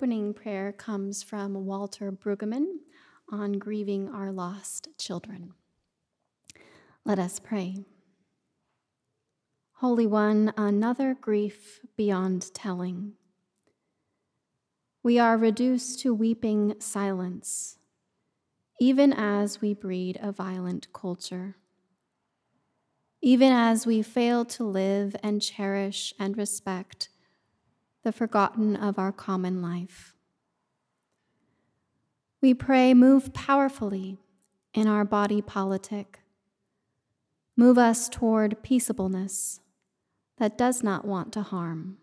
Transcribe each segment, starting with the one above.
opening prayer comes from Walter Brueggemann on grieving our lost children. Let us pray. Holy One, another grief beyond telling. We are reduced to weeping silence, even as we breed a violent culture. Even as we fail to live and cherish and respect the forgotten of our common life. We pray, move powerfully in our body politic. Move us toward peaceableness that does not want to harm.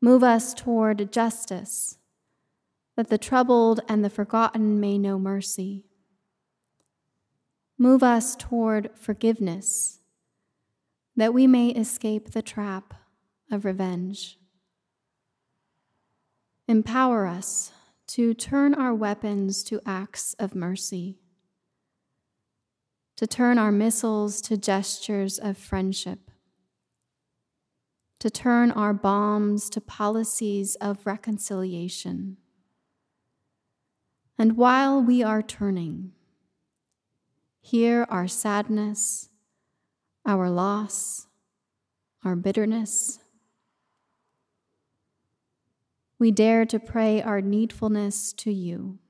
Move us toward justice that the troubled and the forgotten may know mercy. Move us toward forgiveness that we may escape the trap of revenge. Empower us to turn our weapons to acts of mercy, to turn our missiles to gestures of friendship, to turn our bombs to policies of reconciliation. And while we are turning, hear our sadness, our loss, our bitterness. We dare to pray our needfulness to you.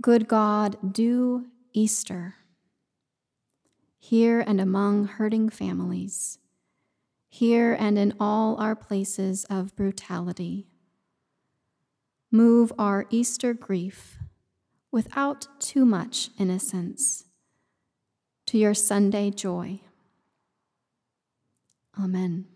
Good God, do Easter here and among hurting families, here and in all our places of brutality. Move our Easter grief without too much innocence to your Sunday joy. Amen.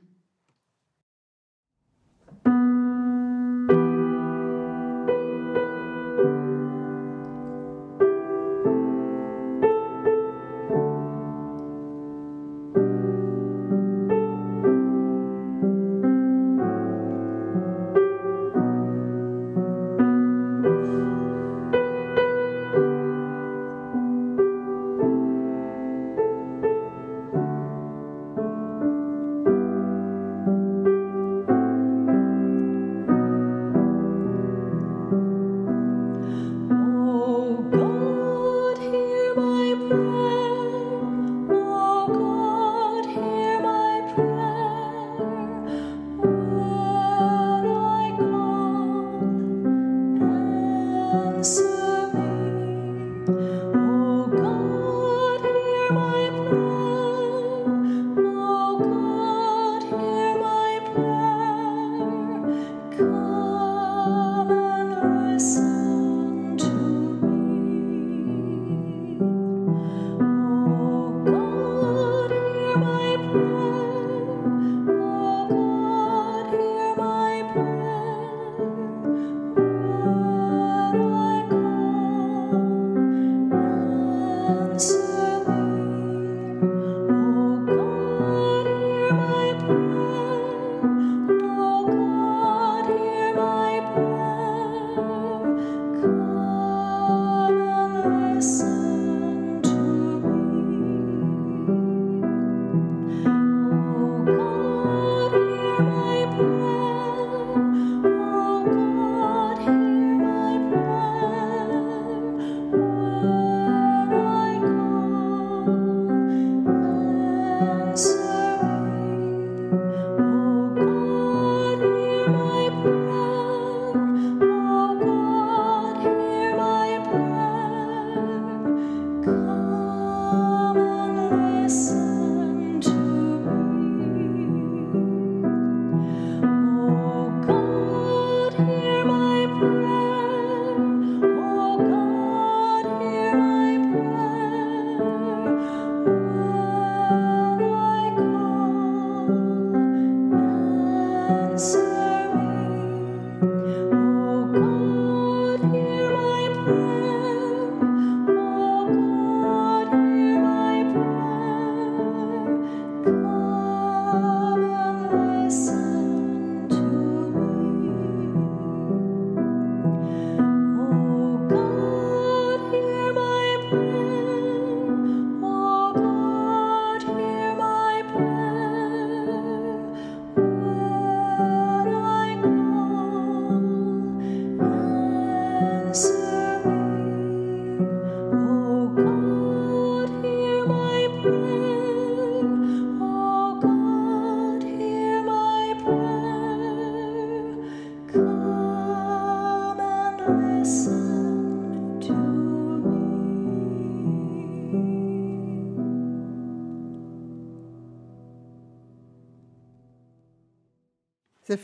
sun.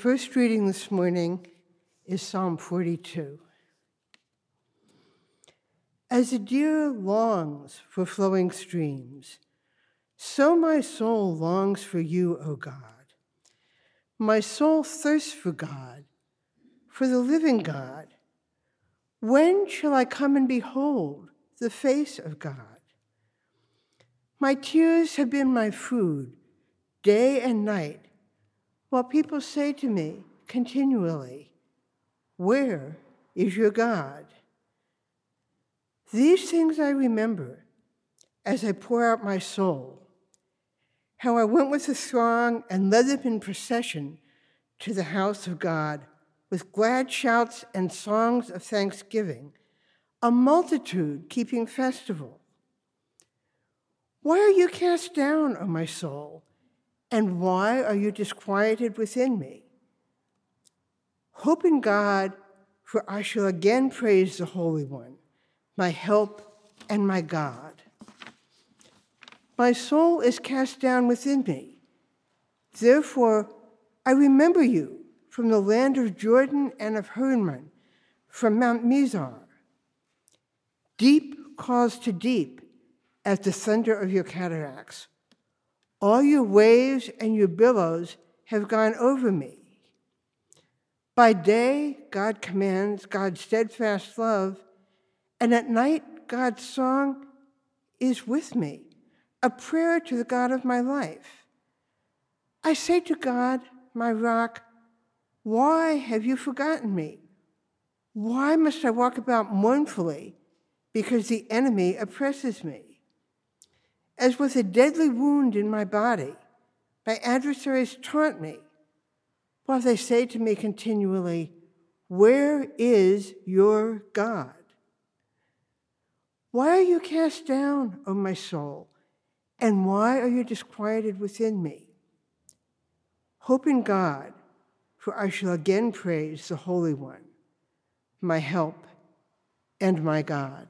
First reading this morning is Psalm 42. As a deer longs for flowing streams, so my soul longs for you, O God. My soul thirsts for God, for the living God. When shall I come and behold the face of God? My tears have been my food day and night, while people say to me continually, Where is your God? These things I remember as I pour out my soul, how I went with the throng and led them in procession to the house of God with glad shouts and songs of thanksgiving, a multitude keeping festival. Why are you cast down, O my soul? And why are you disquieted within me? Hope in God, for I shall again praise the Holy One, my help and my God. My soul is cast down within me. Therefore, I remember you from the land of Jordan and of Hermon, from Mount Mizar. Deep calls to deep at the thunder of your cataracts. All your waves and your billows have gone over me. By day, God commands God's steadfast love, and at night, God's song is with me, a prayer to the God of my life. I say to God, my rock, why have you forgotten me? Why must I walk about mournfully because the enemy oppresses me? As with a deadly wound in my body, my adversaries taunt me, while they say to me continually, Where is your God? Why are you cast down, O my soul? And why are you disquieted within me? Hope in God for I shall again praise the Holy One, my help and my God.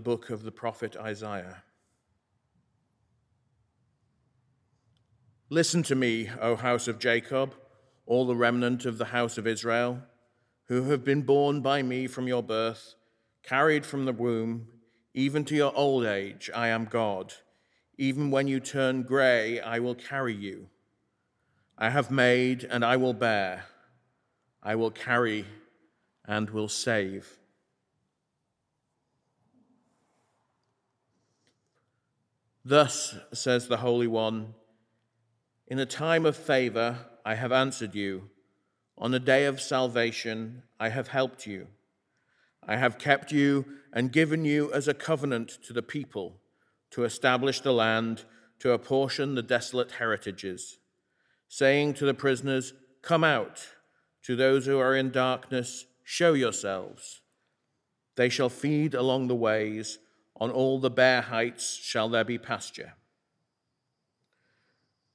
Book of the prophet Isaiah. Listen to me, O house of Jacob, all the remnant of the house of Israel, who have been borne by me from your birth, carried from the womb, even to your old age, I am God. Even when you turn gray, I will carry you. I have made and I will bear. I will carry and will save. Thus says the Holy One In a time of favor, I have answered you. On a day of salvation, I have helped you. I have kept you and given you as a covenant to the people, to establish the land, to apportion the desolate heritages, saying to the prisoners, Come out. To those who are in darkness, show yourselves. They shall feed along the ways on all the bare heights shall there be pasture.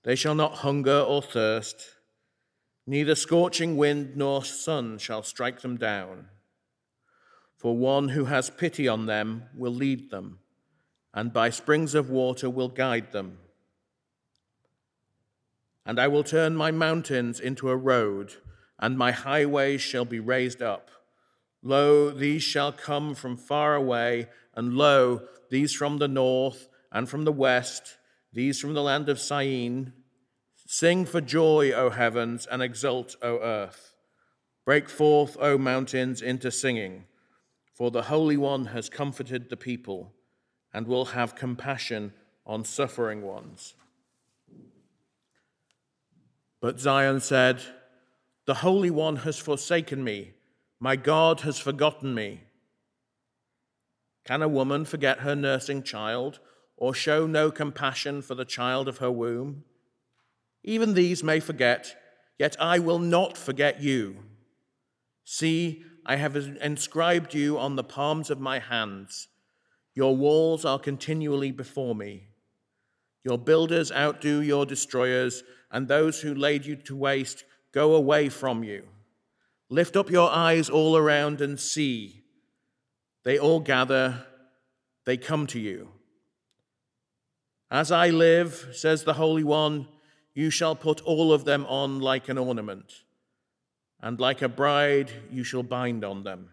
They shall not hunger or thirst, neither scorching wind nor sun shall strike them down. For one who has pity on them will lead them, and by springs of water will guide them. And I will turn my mountains into a road, and my highways shall be raised up. Lo, these shall come from far away, and lo, these from the north and from the west, these from the land of Syene. Sing for joy, O heavens, and exult, O earth. Break forth, O mountains, into singing, for the Holy One has comforted the people and will have compassion on suffering ones. But Zion said, The Holy One has forsaken me my God has forgotten me. Can a woman forget her nursing child or show no compassion for the child of her womb? Even these may forget, yet I will not forget you. See, I have inscribed you on the palms of my hands. Your walls are continually before me. Your builders outdo your destroyers, and those who laid you to waste go away from you. Lift up your eyes all around and see. They all gather, they come to you. As I live, says the Holy One, you shall put all of them on like an ornament, and like a bride you shall bind on them.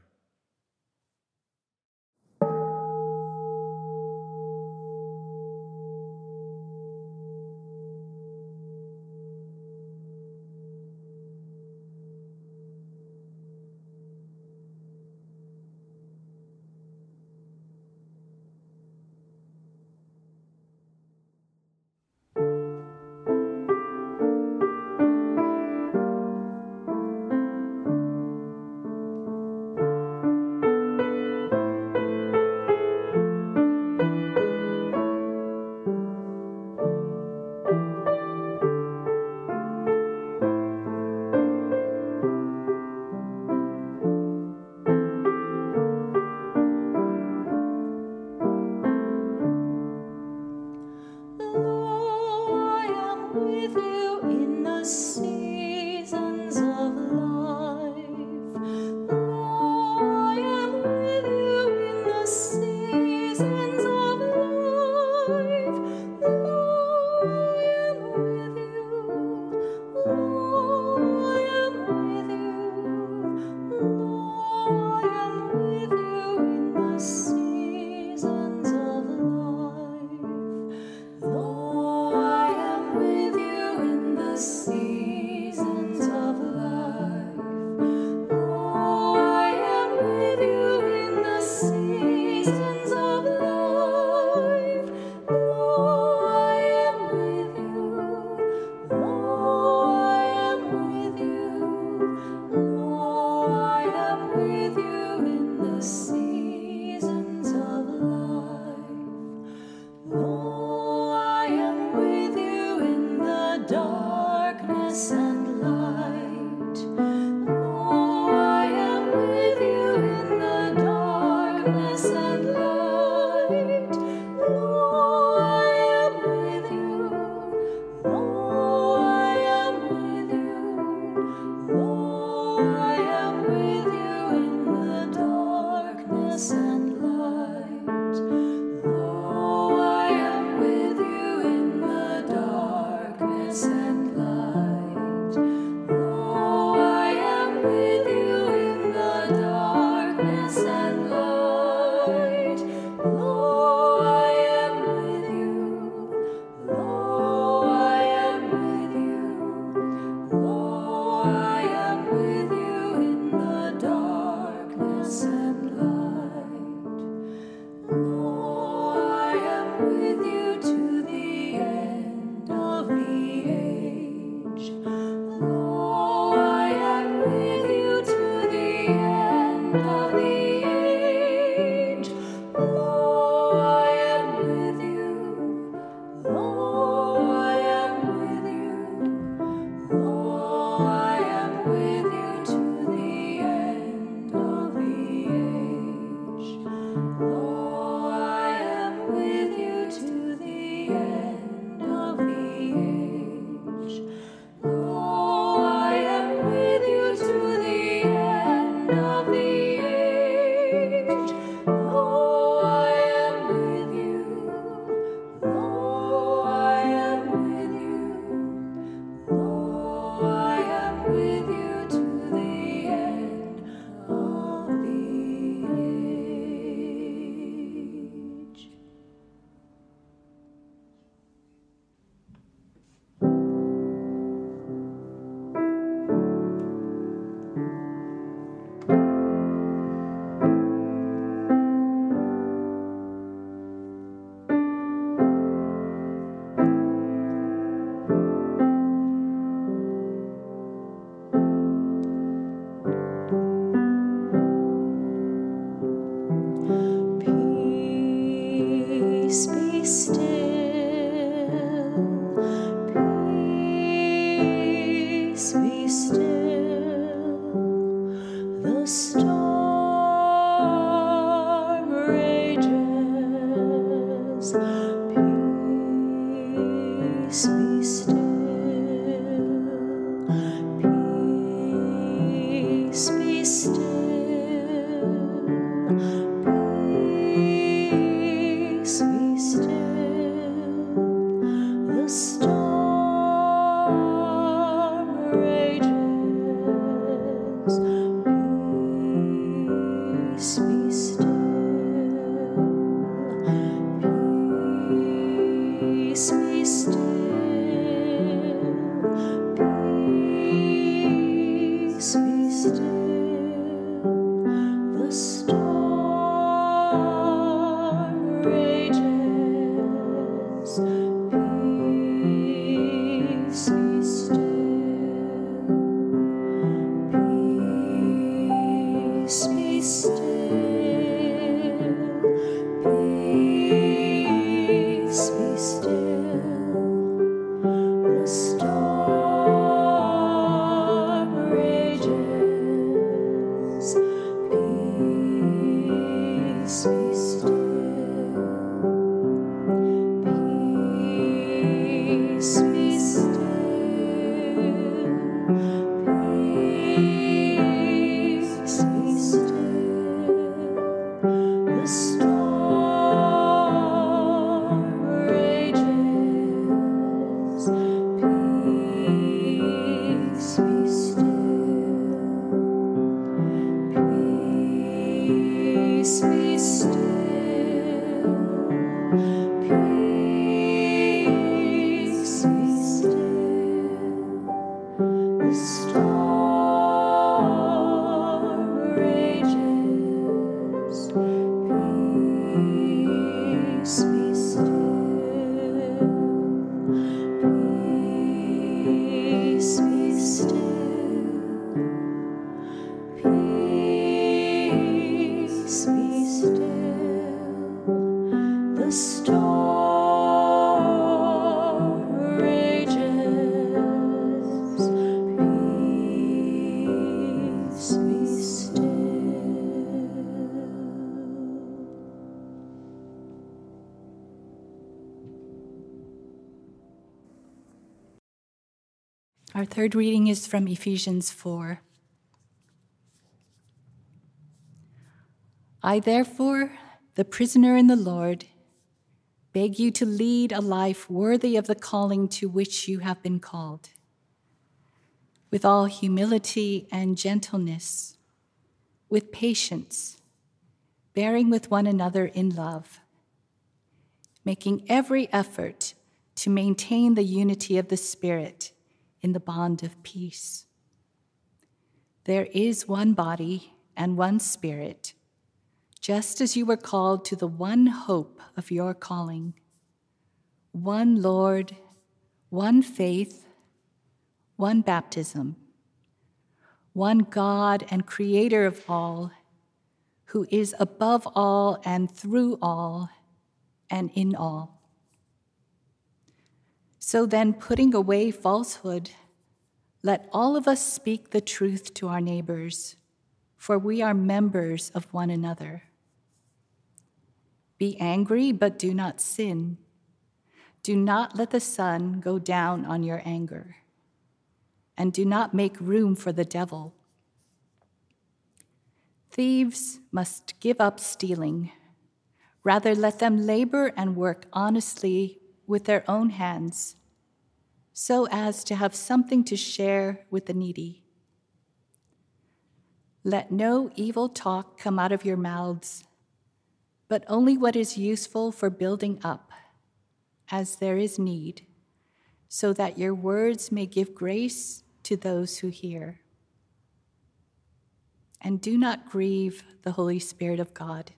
Third reading is from Ephesians 4. I, therefore, the prisoner in the Lord, beg you to lead a life worthy of the calling to which you have been called, with all humility and gentleness, with patience, bearing with one another in love, making every effort to maintain the unity of the Spirit in the bond of peace. There is one body and one Spirit, just as you were called to the one hope of your calling one Lord, one faith, one baptism, one God and Creator of all, who is above all and through all and in all. So then, putting away falsehood, let all of us speak the truth to our neighbors, for we are members of one another. Be angry, but do not sin. Do not let the sun go down on your anger, and do not make room for the devil. Thieves must give up stealing. Rather, let them labor and work honestly with their own hands, so as to have something to share with the needy. Let no evil talk come out of your mouths, but only what is useful for building up, as there is need, so that your words may give grace to those who hear. And do not grieve the Holy Spirit of God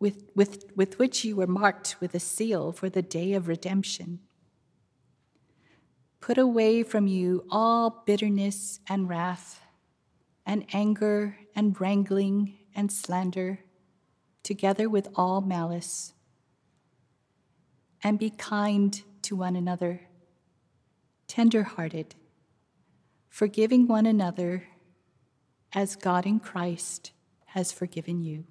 with, with, with which you were marked with a seal for the day of redemption. Put away from you all bitterness and wrath, and anger and wrangling and slander, together with all malice. And be kind to one another, tender hearted, forgiving one another, as God in Christ has forgiven you.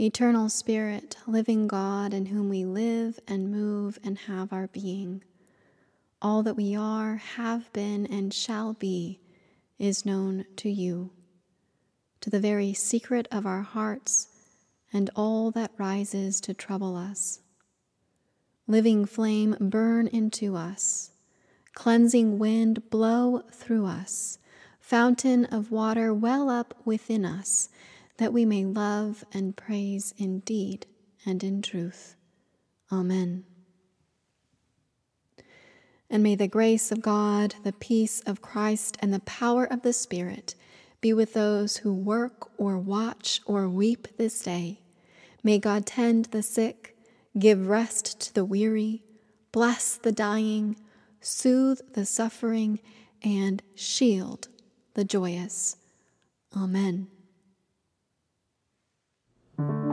Eternal Spirit, living God, in whom we live and move and have our being, all that we are, have been, and shall be is known to you, to the very secret of our hearts and all that rises to trouble us. Living flame, burn into us, cleansing wind, blow through us, fountain of water, well up within us that we may love and praise in deed and in truth. Amen. And may the grace of God, the peace of Christ, and the power of the Spirit be with those who work or watch or weep this day. May God tend the sick, give rest to the weary, bless the dying, soothe the suffering, and shield the joyous. Amen. Thank you.